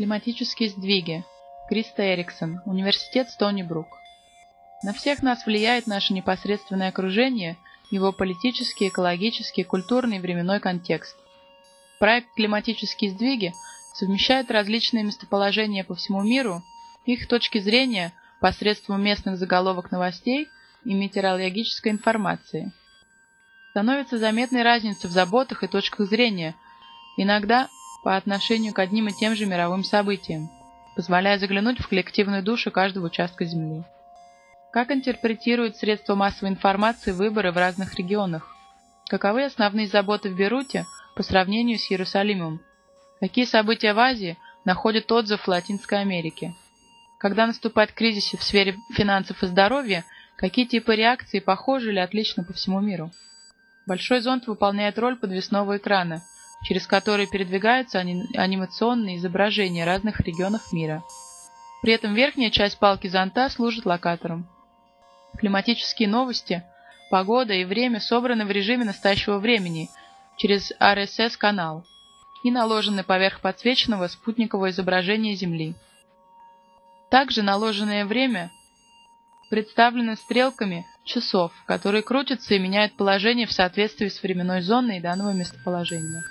Климатические сдвиги. Криста Эриксон. Университет Стони Брук. На всех нас влияет наше непосредственное окружение, его политический, экологический, культурный и временной контекст. Проект «Климатические сдвиги» совмещает различные местоположения по всему миру, их точки зрения посредством местных заголовок новостей и метеорологической информации. Становится заметной разница в заботах и точках зрения, иногда по отношению к одним и тем же мировым событиям, позволяя заглянуть в коллективную душу каждого участка Земли. Как интерпретируют средства массовой информации выборы в разных регионах? Каковы основные заботы в Беруте по сравнению с Иерусалимом? Какие события в Азии находят отзыв в Латинской Америке? Когда наступает кризис в сфере финансов и здоровья, какие типы реакций похожи или отличны по всему миру? Большой зонт выполняет роль подвесного экрана, через который передвигаются анимационные изображения разных регионов мира. При этом верхняя часть палки зонта служит локатором. Климатические новости, погода и время собраны в режиме настоящего времени через RSS-канал и наложены поверх подсвеченного спутникового изображения Земли. Также наложенное время представлено стрелками часов, которые крутятся и меняют положение в соответствии с временной зоной данного местоположения.